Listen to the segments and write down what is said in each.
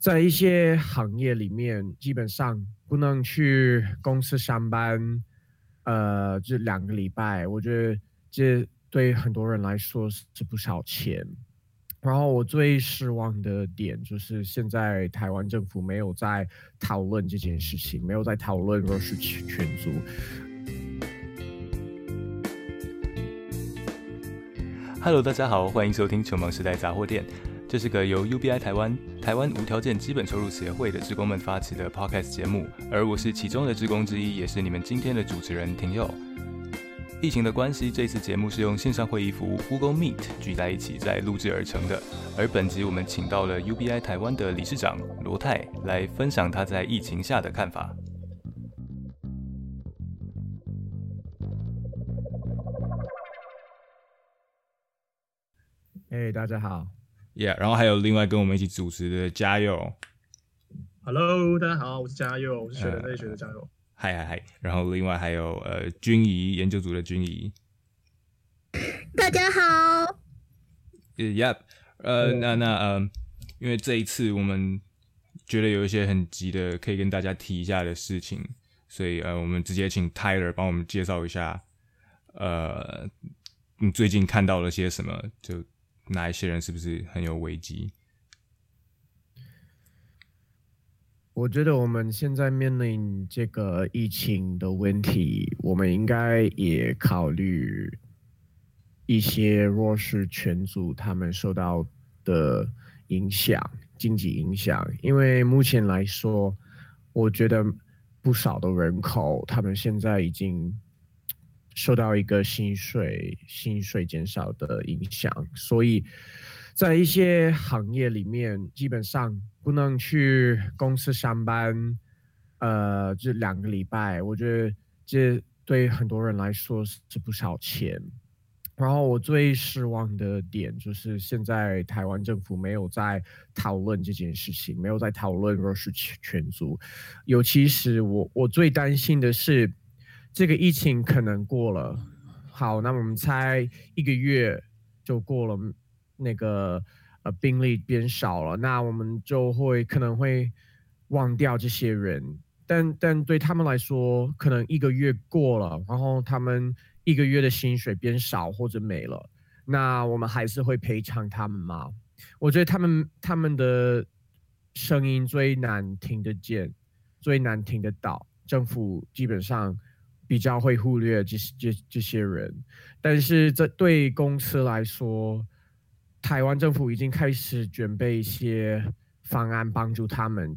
在一些行业里面，基本上不能去公司上班，呃，这两个礼拜，我觉得这对很多人来说是不少钱。然后我最失望的点就是现在台湾政府没有在讨论这件事情，没有在讨论弱势群族。Hello，大家好，欢迎收听球盲时代杂货店。这是个由 UBI 台湾台湾无条件基本收入协会的职工们发起的 Podcast 节目，而我是其中的职工之一，也是你们今天的主持人廷佑。疫情的关系，这次节目是用线上会议服务 Google Meet 聚在一起在录制而成的。而本集我们请到了 UBI 台湾的理事长罗泰来分享他在疫情下的看法。哎，大家好，Yeah，然后还有另外跟我们一起主持的嘉佑，Hello，大家好，我是嘉佑，我是学人类学的嘉佑，嗨嗨嗨，然后另外还有呃君怡研究组的君怡，大家好，Yep，呃，那那呃，因为这一次我们觉得有一些很急的可以跟大家提一下的事情，所以呃，我们直接请 Tyler 帮我们介绍一下，呃，你最近看到了些什么？就哪一些人是不是很有危机？我觉得我们现在面临这个疫情的问题，我们应该也考虑一些弱势群组他们受到的影响、经济影响。因为目前来说，我觉得不少的人口他们现在已经。受到一个薪水薪水减少的影响，所以在一些行业里面，基本上不能去公司上班。呃，这两个礼拜，我觉得这对很多人来说是不少钱。然后我最失望的点就是现在台湾政府没有在讨论这件事情，没有在讨论弱势群族。尤其是我我最担心的是。这个疫情可能过了，好，那我们猜一个月就过了，那个呃病例变少了，那我们就会可能会忘掉这些人，但但对他们来说，可能一个月过了，然后他们一个月的薪水变少或者没了，那我们还是会赔偿他们吗？我觉得他们他们的声音最难听得见，最难听得到，政府基本上。比较会忽略这这这些人，但是这对公司来说，台湾政府已经开始准备一些方案帮助他们，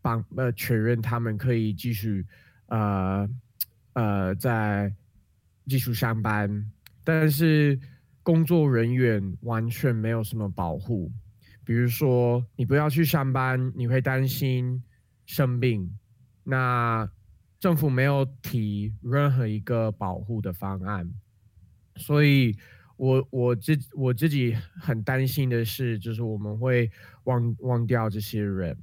帮呃确认他们可以继续呃呃在继续上班，但是工作人员完全没有什么保护，比如说你不要去上班，你会担心生病，那。政府没有提任何一个保护的方案，所以我我自我自己很担心的是，就是我们会忘忘掉这些人。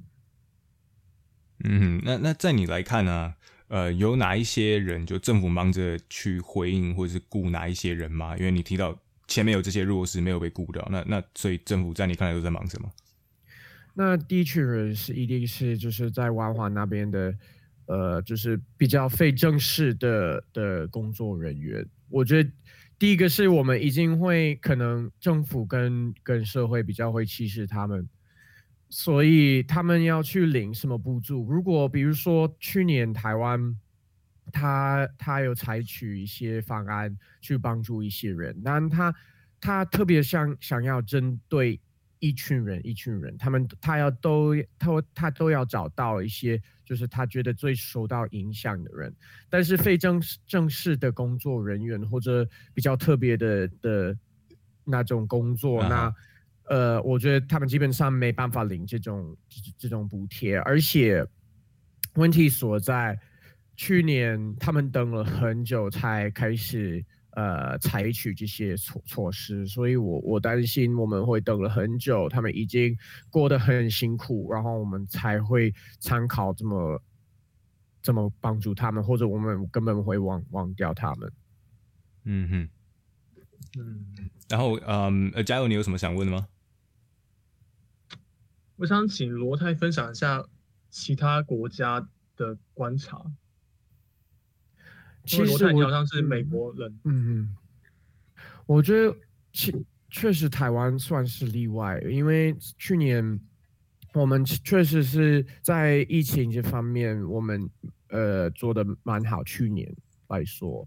嗯，那那在你来看呢？呃，有哪一些人就政府忙着去回应或者是雇哪一些人吗？因为你提到前面有这些弱势没有被雇掉，那那所以政府在你看来都在忙什么？那第一群人是一定是就是在万华那边的。呃，就是比较非正式的的工作人员，我觉得第一个是我们已经会可能政府跟跟社会比较会歧视他们，所以他们要去领什么补助？如果比如说去年台湾，他他有采取一些方案去帮助一些人，但他他特别想想要针对。一群人，一群人，他们他要都他他都要找到一些，就是他觉得最受到影响的人。但是非正正式的工作人员或者比较特别的的那种工作，那呃，我觉得他们基本上没办法领这种这种补贴。而且问题所在，去年他们等了很久才开始。呃，采取这些措措施，所以我我担心我们会等了很久，他们已经过得很辛苦，然后我们才会参考这么这么帮助他们，或者我们根本会忘忘掉他们。嗯哼，嗯，然后嗯，呃，加油，你有什么想问的吗？我想请罗太分享一下其他国家的观察。其实我好像是美国人，嗯嗯，我觉得其确实台湾算是例外，因为去年我们确实是在疫情这方面，我们呃做的蛮好。去年来说。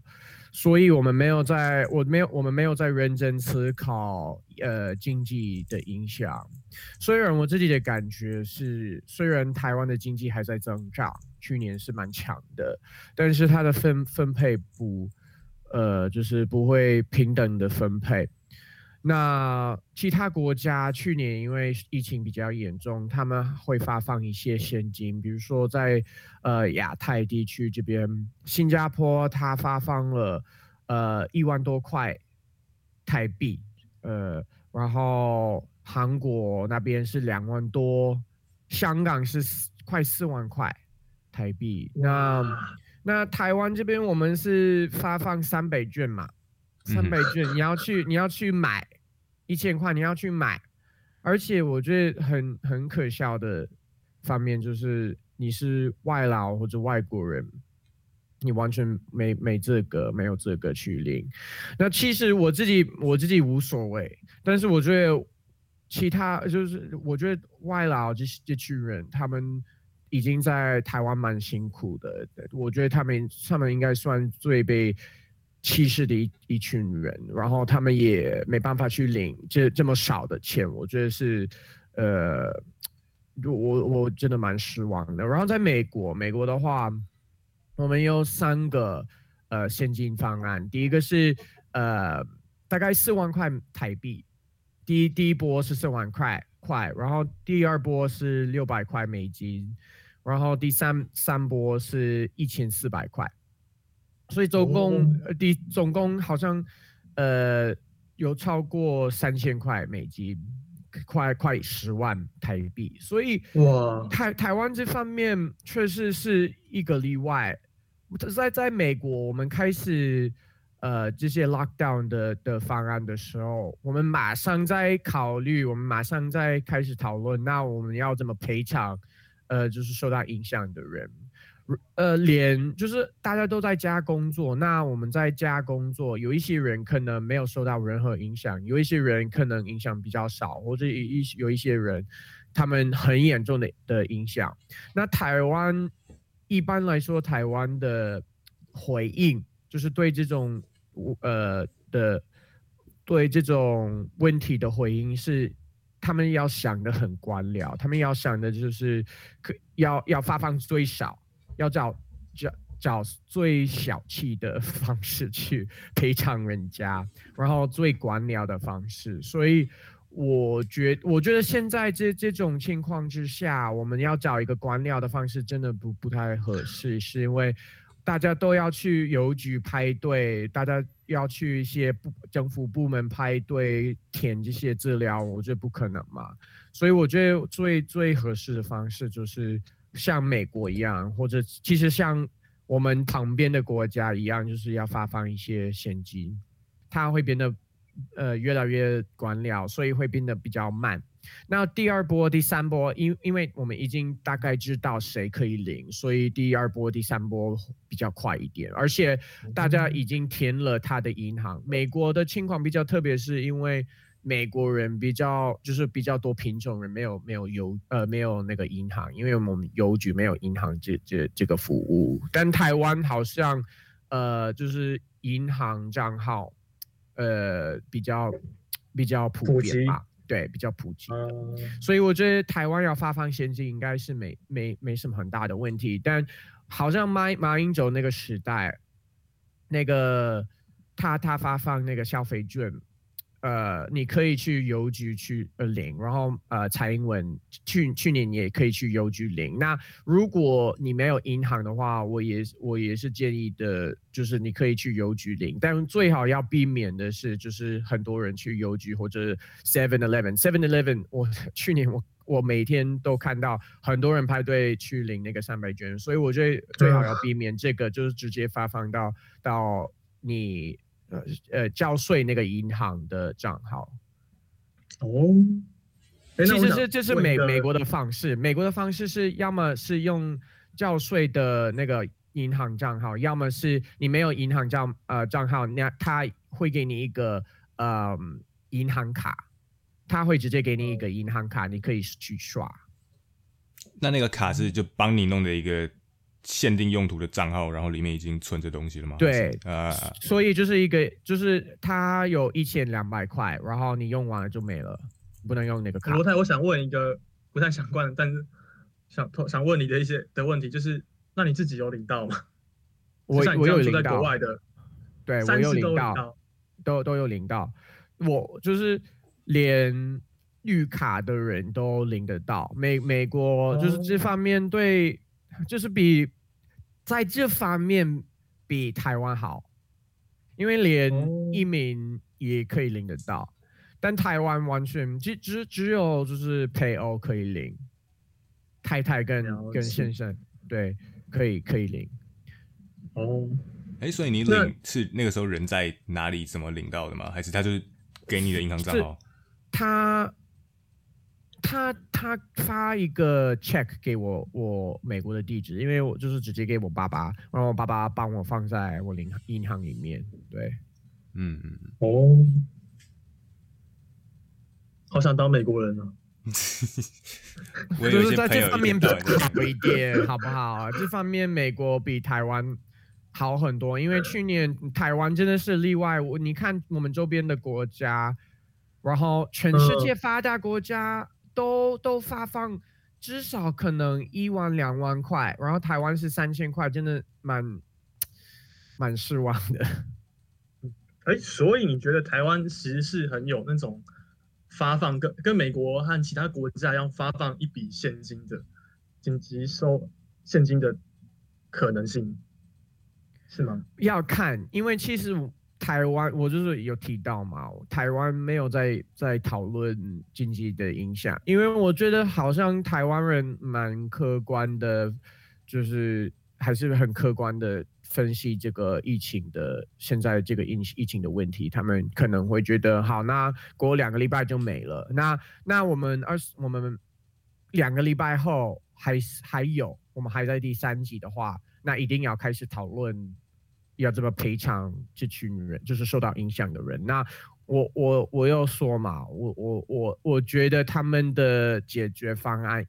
所以，我们没有在，我没有，我们没有在认真思考，呃，经济的影响。虽然我自己的感觉是，虽然台湾的经济还在增长，去年是蛮强的，但是它的分分配不，呃，就是不会平等的分配。那其他国家去年因为疫情比较严重，他们会发放一些现金，比如说在呃亚太地区这边，新加坡它发放了呃一万多块台币，呃，然后韩国那边是两万多，香港是快四万块台币。那那台湾这边我们是发放三倍券嘛？三倍券，你要去你要去买。一千块你要去买，而且我觉得很很可笑的方面就是你是外劳或者外国人，你完全没没这个没有这个去领。那其实我自己我自己无所谓，但是我觉得其他就是我觉得外劳这这群人他们已经在台湾蛮辛苦的，我觉得他们他们应该算最被。歧视的一一群人，然后他们也没办法去领这这么少的钱，我觉得是，呃，我我真的蛮失望的。然后在美国，美国的话，我们有三个呃现金方案，第一个是呃大概四万块台币，第一第一波是四万块块，然后第二波是六百块美金，然后第三三波是一千四百块。所以总共呃，第总共好像，呃，有超过三千块美金，快快十万台币。所以哇，台台湾这方面确实是一个例外。在在美国，我们开始呃这些 lockdown 的的方案的时候，我们马上在考虑，我们马上在开始讨论，那我们要怎么赔偿，呃，就是受到影响的人。呃，连就是大家都在家工作，那我们在家工作，有一些人可能没有受到任何影响，有一些人可能影响比较少，或者一有一些人，他们很严重的的影响。那台湾一般来说，台湾的回应就是对这种呃的对这种问题的回应是，他们要想的很官僚，他们要想的就是可要要发放最少。要找找找最小气的 方式去赔偿人家，然后最官僚的方式。所以，我觉我觉得现在这这种情况之下，我们要找一个官僚的方式，真的不不太合适，是因为大家都要去邮局排队，大家要去一些部政府部门排队填这些资料，我觉得不可能嘛。所以，我觉得最最合适的方式就是。像美国一样，或者其实像我们旁边的国家一样，就是要发放一些现金，它会变得呃越来越官僚，所以会变得比较慢。那第二波、第三波，因因为我们已经大概知道谁可以领，所以第二波、第三波比较快一点，而且大家已经填了他的银行。美国的情况比较特别，是因为。美国人比较就是比较多品种人没有没有邮呃没有那个银行，因为我们邮局没有银行这这这个服务。但台湾好像呃就是银行账号呃比较比较普遍吧，对，比较普及。所以我觉得台湾要发放现金应该是没没没什么很大的问题。但好像马马英九那个时代，那个他他发放那个消费券。呃，你可以去邮局去呃领，然后呃，蔡英文去去年也可以去邮局领。那如果你没有银行的话，我也我也是建议的，就是你可以去邮局领，但最好要避免的是，就是很多人去邮局或者 Seven Eleven Seven Eleven。我去年我我每天都看到很多人排队去领那个三百卷，所以我觉得最好要避免这个，就是直接发放到到你。呃呃，交税那个银行的账号。哦，其实是这是美美国的方式，美国的方式是要么是用交税的那个银行账号，要么是你没有银行账呃账号，那他会给你一个呃银行卡，他会直接给你一个银行卡，你可以去刷。那那个卡是就帮你弄的一个限定用途的账号，然后里面已经存着东西了吗？对呃、所以就是一个就是它有一千两百块，然后你用完了就没了，不能用那个卡罗。太，我想问一个不太相关的，但是想想问你的一些的问题，就是那你自己有领到吗？我我有领到，外的，对我有领到。都都有领到，我就是连绿卡的人都领得到。美美国就是这哦方面对，就是比在这方面比台湾好，因为连一名也可以领得到，但台湾完全只只只有就是配偶可以领，太太跟跟先生对可以可以领。哦，哎、所以你那领是那个时候人在哪里怎么领到的吗？还是他就是给你的银行账号？他他他发一个 check 给我我美国的地址，因为我就是直接给我爸爸，然后我爸爸帮我放在我银银行里面。对，嗯。哦，好想当美国人啊！我就是在这方面比较好一点，好不好？这方面美国比台湾好很多，因为去年台湾真的是例外。我你看我们周边的国家，然后全世界发达国家都、都发放至少可能一万两万块，然后台湾是三千块，真的蛮蛮失望的。哎，所以你觉得台湾其实是很有那种发放跟跟美国和其他国家一样发放一笔现金的紧急收现金的可能性，是吗？要看，因为其实台湾我就是有提到嘛，台湾没有在在讨论经济的影响，因为我觉得好像台湾人蛮客观的，就是还是很客观的分析这个疫情的现在这个疫疫情的问题，他们可能会觉得好，那过两个礼拜就没了，那那我们二十我们两个礼拜后还还有，我们还在第三集的话，那一定要开始讨论要怎么赔偿这群人，就是受到影响的人。那我我我又说嘛，我我我我觉得他们的解决方案，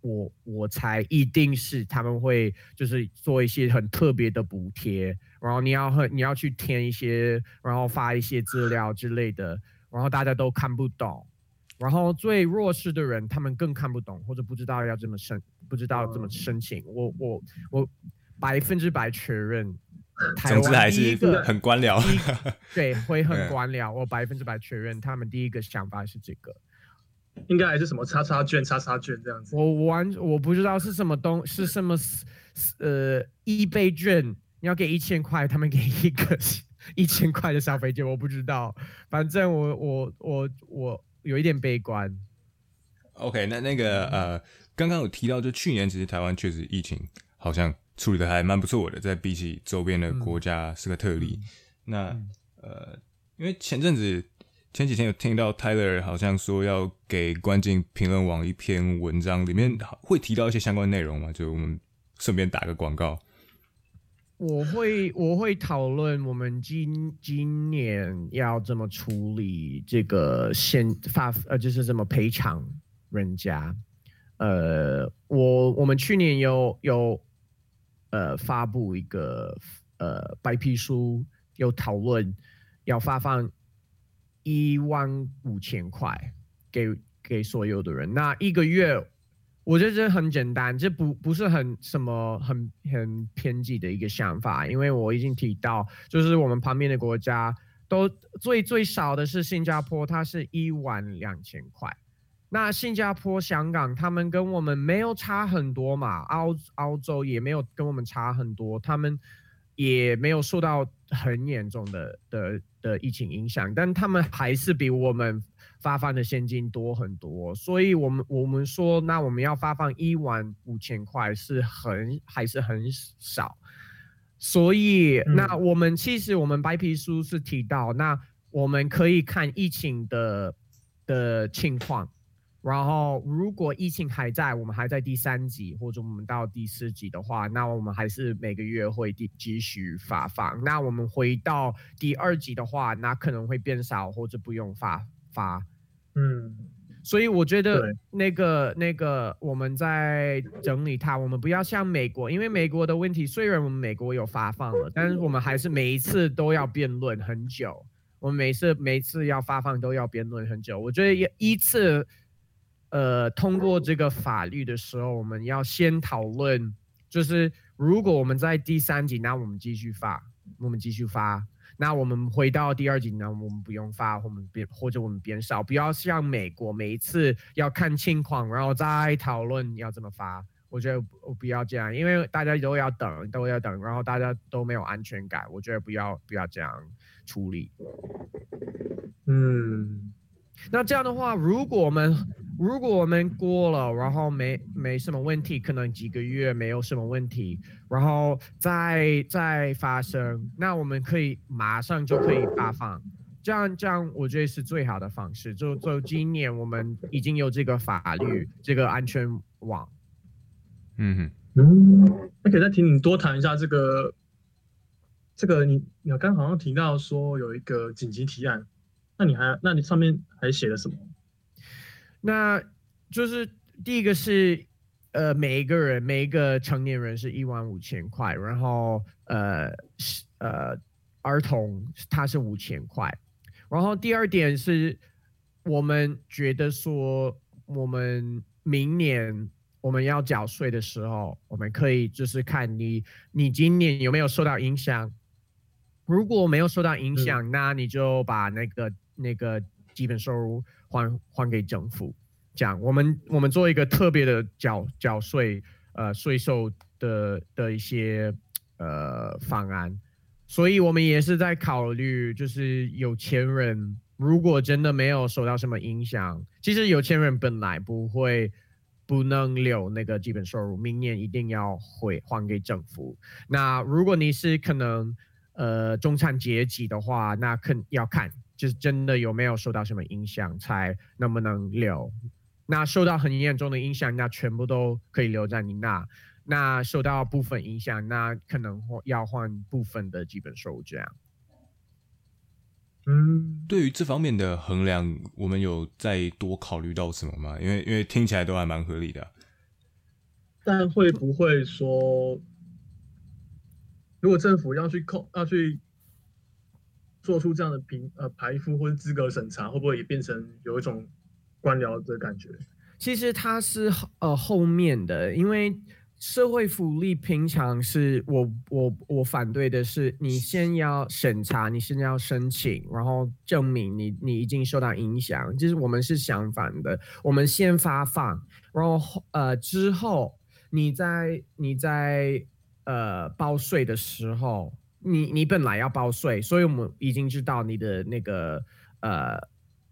我我才一定是他们会就是做一些很特别的补贴，然后你要很你要去填一些，然后发一些资料之类的，然后大家都看不懂。然后最弱势的人，他们更看不懂或者不知道要怎么申，不知道怎么申请。我我我百分之百确认，台总之还是很官僚。对会很 嗯官僚。我百分之百确认，他们第一个想法是这个。应该还是什么叉叉券、叉叉券这样子。我完我不知道是什么东是什么呃一倍券，你要给一千块，他们给一个一千块的消费券，我不知道。反正我我我我有一点悲观。OK，那那个呃，刚刚有提到，就去年其实台湾确实疫情好像处理的还蛮不错的，在比起周边的国家是个特例。那呃，因为前阵子前几天有听到 Tyler 好像说要给关进评论网一篇文章，里面会提到一些相关内容嘛，就我们顺便打个广告。我会我会讨论我们今今年要怎么处理这个现发呃就是怎么赔偿人家。呃，我我们去年有有呃发布一个呃白皮书，有讨论要发放一万五千块给给所有的人，那一个月我觉得这很简单，这不不是很什么很很偏激的一个想法，因为我已经提到，就是我们旁边的国家都最最少的是新加坡，它是一万两千块。那新加坡、香港他们跟我们没有差很多嘛，澳澳洲也没有跟我们差很多，他们也没有受到很严重的的的疫情影响，但他们还是比我们发放的现金多很多，所以我们我们说，那我们要发放一万五千块是很还是很少，所以嗯。那我们其实我们白皮书是提到，那我们可以看疫情的的情况，然后如果疫情还在，我们还在第三级或者我们到第四级的话，那我们还是每个月会继继续发放。那我们回到第二级的话，那可能会变少或者不用发发。嗯，所以我觉得那个那个我们在整理它，我们不要像美国，因为美国的问题虽然我们美国有发放了，但是我们还是每一次都要辩论很久。我们每次每一次要发放都要辩论很久。我觉得也依次呃通过这个法律的时候，我们要先讨论，就是如果我们在第三级，那我们继续发，我们继续发。那我们回到第二级呢，我们不用发，我们变或者我们变少，不要像美国每一次要看情况，然后再讨论要怎么发。我觉得不不要这样，因为大家都要等，都要等，然后大家都没有安全感。我觉得不要不要这样处理。嗯，那这样的话，如果我们如果我们过了，然后没没什么问题，可能几个月没有什么问题，然后再再发生，那我们可以马上就可以发放。这样这样，我觉得是最好的方式。就就今年我们已经有这个法律，这个安全网。嗯哼，嗯，那可以再听你多谈一下这个，这个你你刚刚好像提到说有一个紧急提案，那你还那你上面还写了什么？那就是第一个是，呃，每一个人每一个成年人是一万五千块，然后呃是呃儿童他是五千块，然后第二点是我们觉得说我们明年我们要缴税的时候，我们可以就是看你你今年有没有受到影响，如果没有受到影响，那你就把那个那个基本收入还还给政府。这样，我们我们做一个特别的缴缴税呃税收的的一些呃方案，所以我们也是在考虑，就是有钱人如果真的没有受到什么影响，其实有钱人本来不会不能留那个基本收入，明年一定要会还给政府。那如果你是可能呃中产阶级的话，那肯要看就是真的有没有受到什么影响，才能不能留。那受到很严重的影响，那全部都可以留在你那。那受到部分影响，那可能会要换部分的基本收入这样。嗯，对于这方面的衡量，我们有再多考虑到什么吗？因为因为听起来都还蛮合理的啊。但会不会说，如果政府要去控要去做出这样的评呃排付或者资格审查，会不会也变成有一种官僚的感觉？其实它是呃后面的，因为社会福利平常是我我我反对的是，你先要审查，你先要申请，然后证明你你已经受到影响。就是我们是相反的，我们先发放，然后后呃之后你在你在呃报税的时候，你你本来要报税，所以我们已经知道你的那个呃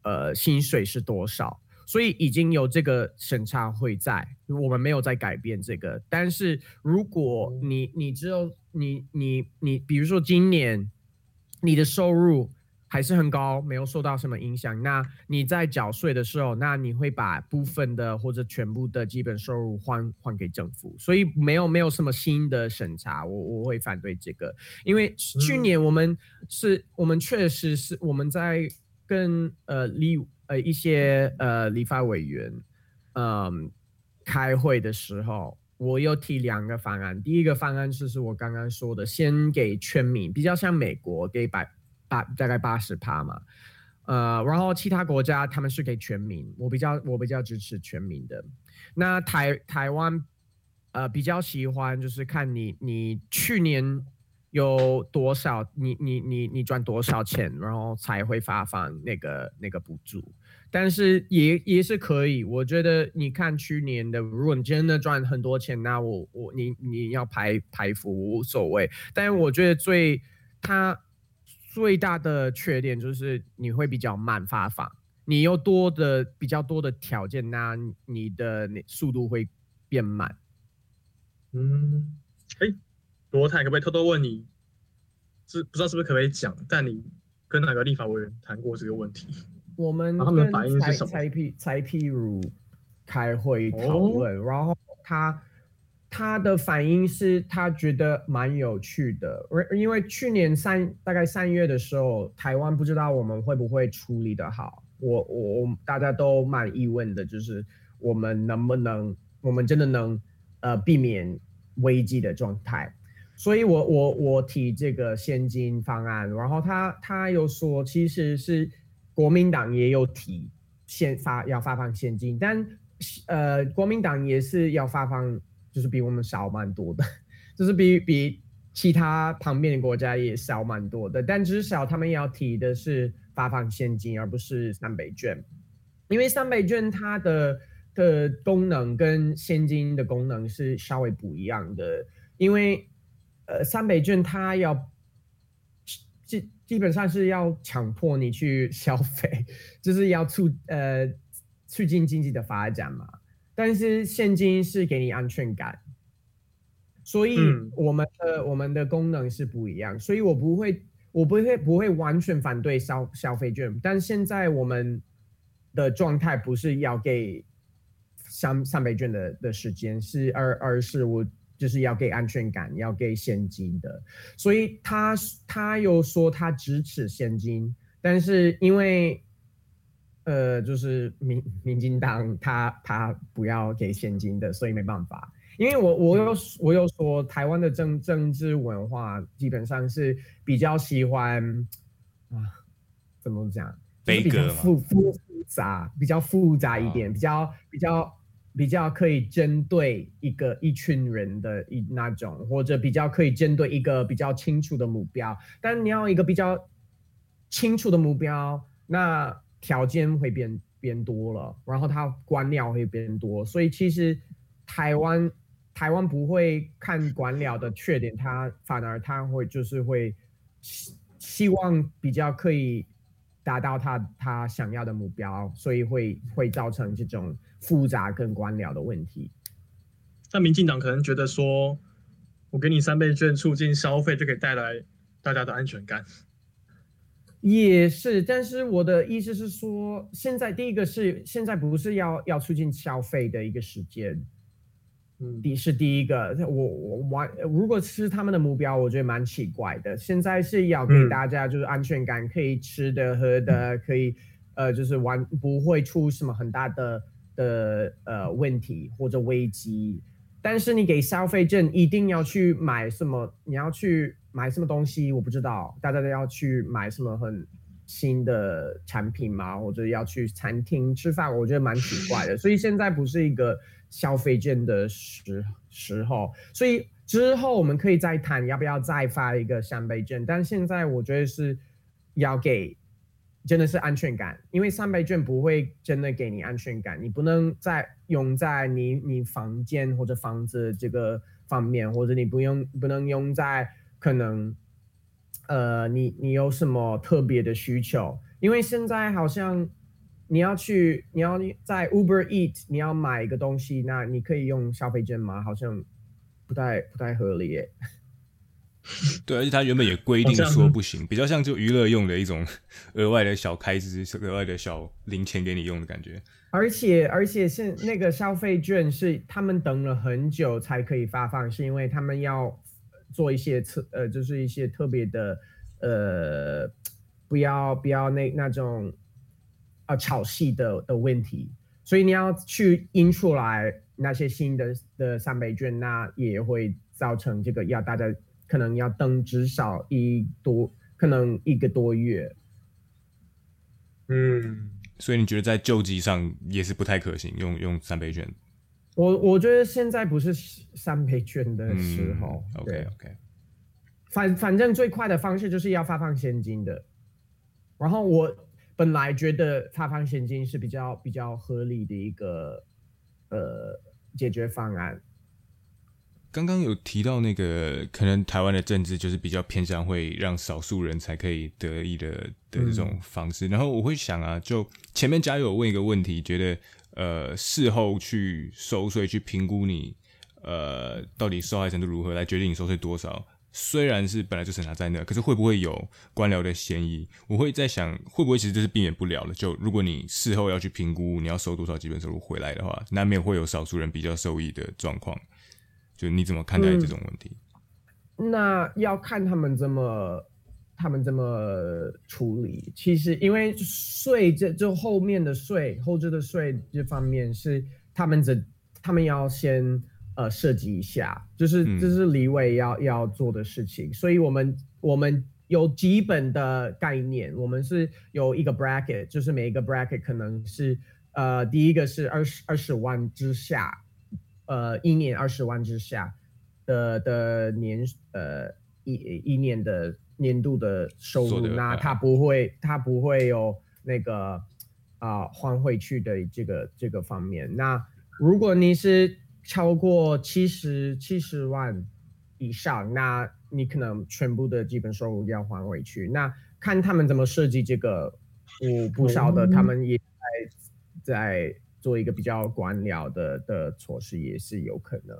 呃薪水是多少。所以已经有这个审查会在，我们没有在改变这个。但是如果你你只有你你你，比如说今年你的收入还是很高，没有受到什么影响，那你在缴税的时候，那你会把部分的或者全部的基本收入还还给政府，所以没有没有什么新的审查，我我会反对这个，因为去年我们是我们确实是我们在跟呃立呃一些呃立法委员，嗯，开会的时候，我有提两个方案。第一个方案就是我刚刚说的，先给全民，比较像美国给百八大概八十趴嘛，呃，然后其他国家他们是给全民，我比较我比较支持全民的。那台台湾呃比较喜欢就是看你你去年。有多少你你你你赚多少钱，然后才会发放那个那个补助，但是也也是可以。我觉得你看去年的，如果你真的赚很多钱，那我我你你要排排付无所谓。但是我觉得最他最大的缺点就是你会比较慢发放，你有多的比较多的条件，那你的速度会变慢。嗯，哎。罗泰可不可以偷偷问你，是不知道是不是可不可以讲？但你跟哪个立法委员谈过这个问题？我们他们跟蔡反应是什么蔡譬蔡譬如开会讨论，然后他他的反应是他觉得蛮有趣的，因因为去年三大概三月的时候，台湾不知道我们会不会处理的好，我我我大家都蛮疑问的，就是我们能不能，我们真的能呃避免危机的状态。所以我我我提这个现金方案，然后他他又说，其实是国民党也有提现发要发放现金，但呃国民党也是要发放，就是比我们少蛮多的，就是比比其他旁边的国家也少蛮多的，但至少他们要提的是发放现金，而不是三倍券，因为三倍券它的的功能跟现金的功能是稍微不一样的，因为呃，三倍券它要基基本上是要强迫你去消费，就是要促呃促进经济的发展嘛。但是现金是给你安全感，所以嗯我们的、我们的功能是不一样。所以我不会我不会不会完全反对消消费券，但现在我们的状态不是要给三三倍券的的时间，是而而是我就是要给安全感，要给现金的。所以他他又说他支持现金，但是因为呃，就是民民进党他他不要给现金的，所以没办法。因为我我又我又说台湾的政政治文化基本上是比较喜欢啊，怎么讲？就是比较复复杂，比较复杂一点，比较比较比较可以针对一个一群人的一那种，或者比较可以针对一个比较清楚的目标。但你要一个比较清楚的目标，那条件会变变多了，然后它官僚会变多，所以其实台湾台湾不会看官僚的缺点，它反而它会就是会希希望比较可以达到他他想要的目标，所以会会造成这种复杂跟官僚的问题。那民进党可能觉得说，我给你三倍券，促进消费就可以带来大家的安全感。也是，但是我的意思是说，现在第一个是现在不是要要促进消费的一个时间，嗯，第是第一个，我我完如果是他们的目标，我觉得蛮奇怪的。现在是要给嗯大家就是安全感，可以吃的喝的，可以呃就是玩不会出什么很大的的呃问题或者危机。但是你给消费券一定要去买什么？你要去买什么东西？我不知道，大家都要去买什么很新的产品吗？或者要去餐厅吃饭？我觉得蛮奇怪的。所以现在不是一个消费券的时时候，所以之后我们可以再谈要不要再发一个三倍券。但现在我觉得是要给真的是安全感，因为三倍券不会真的给你安全感，你不能再用在你你房间或者房子这个方面，或者你不用不能用在可能呃你你有什么特别的需求，因为现在好像你要去你要在 Uber Eat 你要买一个东西，那你可以用消费券吗？好像不太不太合理耶。对，而且它原本也规定说不行，比较像就娱乐用的一种 额外的小开支、额外的小零钱给你用的感觉。而且而且是那个消费券是他们等了很久才可以发放，是因为他们要做一些特呃，就是一些特别的呃，不要不要那那种啊炒戏的的问题，所以你要去印出来那些新的的三倍券，那也会造成这个要大家可能要等至少一多可能一个多月，嗯，所以你觉得在救济上也是不太可行，用用三倍券我我觉得现在不是三倍券的时候。OK OK，反反正最快的方式就是要发放现金的。然后我本来觉得发放现金是比较比较合理的一个呃解决方案。刚刚有提到那个，可能台湾的政治就是比较偏向会让少数人才可以得益的的这种方式。然后我会想啊，就前面嘉友有问一个问题，觉得呃事后去收税去评估你呃到底受害程度如何，来决定你收税多少，虽然是本来就审查在那，可是会不会有官僚的嫌疑？我会在想，会不会其实这是避免不了的？就如果你事后要去评估你要收多少基本收入回来的话，难免会有少数人比较受益的状况。就你怎么看待这种问题？那要看他们怎么他们这么处理。其实因为税这就后面的税后置的税这方面是他们这他们要先。呃，设计一下，就是这是李伟要要做的事情，所以我们我们有基本的概念，我们是有一个 bracket，就是每一个 bracket 可能是呃，第一个是二十二十万之下，呃，一年二十万之下的的年呃一一年的年度的收入，那他不会他不会有那个啊还回去的这个这个方面。那如果你是超过七十七十万以上，那你可能全部的基本收入要还回去。那看他们怎么设计这个，我不晓得，他们也在在做一个比较官僚的的措施，也是有可能。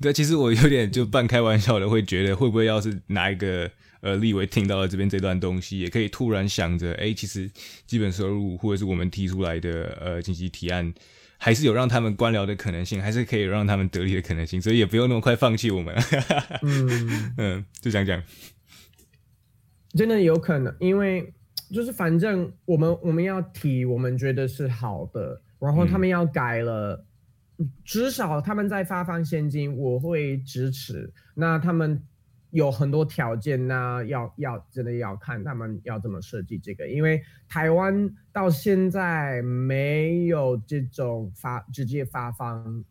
对，其实我有点就半开玩笑的，会觉得会不会要是拿一个呃立委听到了这边这段东西，也可以突然想着，哎，其实基本收入或者是我们提出来的呃经济提案。还是有让他们官僚的可能性，还是可以让他们得利的可能性，所以也不用那么快放弃我们。嗯 嗯，就讲讲，真的有可能，因为就是反正我们我们要提，我们觉得是好的，然后他们要改了，至少他们在发放现金，我会支持。那他们。有很多条件呐要要真的要看他们要怎么设计这个，因为台湾到现在没有这种发直接发放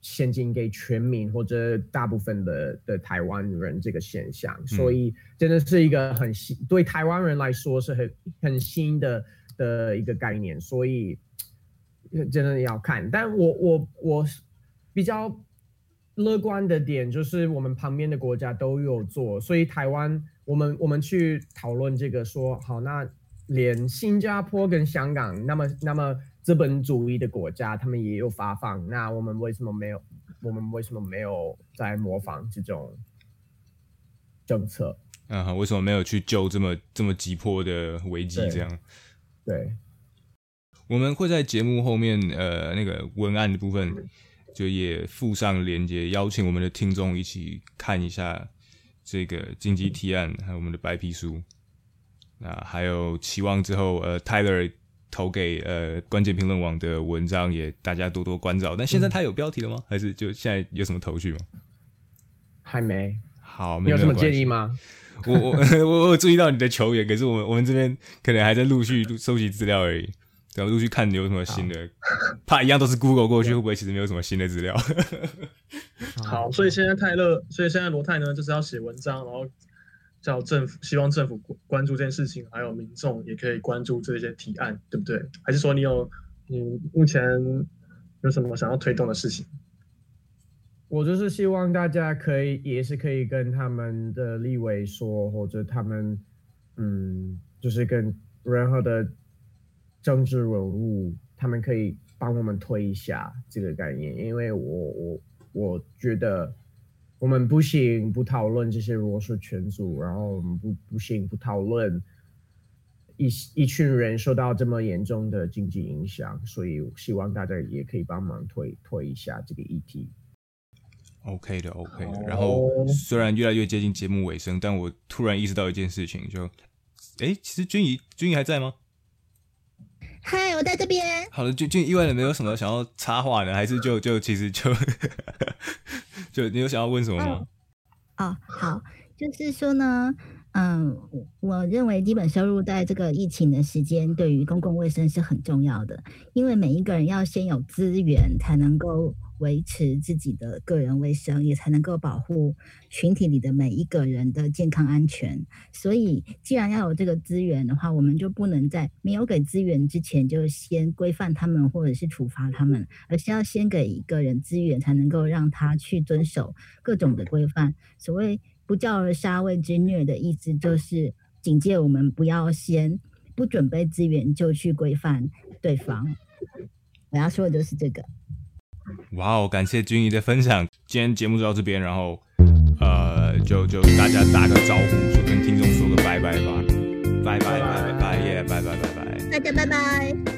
现金给全民或者大部分的的台湾人这个现象，所以真的是一个很新对台湾人来说是很很新的的一个概念，所以真的要看。但我我我比较。乐观的点就是我们旁边的国家都有做，所以台湾我们我们去讨论这个说好，那连新加坡跟香港那么那么资本主义的国家，他们也有发放，那我们为什么没有？我们为什么没有在模仿这种政策？啊，为什么没有去救这么这么急迫的危机？这样，对，我们会在节目后面呃那个文案的部分。就也附上链接，邀请我们的听众一起看一下这个经济提案，还有我们的白皮书。那还有期望之后，呃，Tyler 投给呃关键评论网的文章，也大家多多关照。但现在他有标题了吗？还是就现在有什么头绪吗？还没。好，有什么建议吗？我我 我我注意到你的球员，可是我们我们这边可能还在陆续收集资料而已。然后陆续看有什么新的，怕一样都是 Google 过去，会不会其实没有什么新的资料？好，所以现在泰勒，所以现在罗泰呢，就是要写文章，然后叫政府，希望政府关注这件事情，还有民众也可以关注这些提案，对不对？还是说你有你目前有什么想要推动的事情？我就是希望大家可以，也是可以跟他们的立委说，或者他们，嗯，就是跟任何的。政治人物，他们可以帮我们推一下这个概念，因为我我我觉得我们不行不讨论这些弱势群组，然后我们不不行不讨论一一群人受到这么严重的经济影响，所以希望大家也可以帮忙推推一下这个议题。OK 的，OK 的。然后虽然越来越接近节目尾声，但我突然意识到一件事情，就哎，其实君怡君怡还在吗？嗨，我在这边。好了，就就意外的没有什么想要插话的，还是就就其实就就你有想要问什么吗？哦，好，就是说呢，嗯，我认为基本收入在这个疫情的时间对于公共卫生是很重要的，因为每一个人要先有资源才能够。维持自己的个人卫生，也才能够保护群体里的每一个人的健康安全。所以，既然要有这个资源的话，我们就不能在没有给资源之前就先规范他们或者是处罚他们，而是要先给一个人资源，才能够让他去遵守各种的规范。所谓“不教而杀，谓之虐”的意思，就是警戒我们不要先不准备资源就去规范对方。我要说的就是这个。哇哦！感谢君怡的分享，今天节目就到这边，然后呃，就就大家打个招呼，说跟听众说个拜拜吧，拜拜拜拜拜耶，拜拜拜拜，大家拜拜。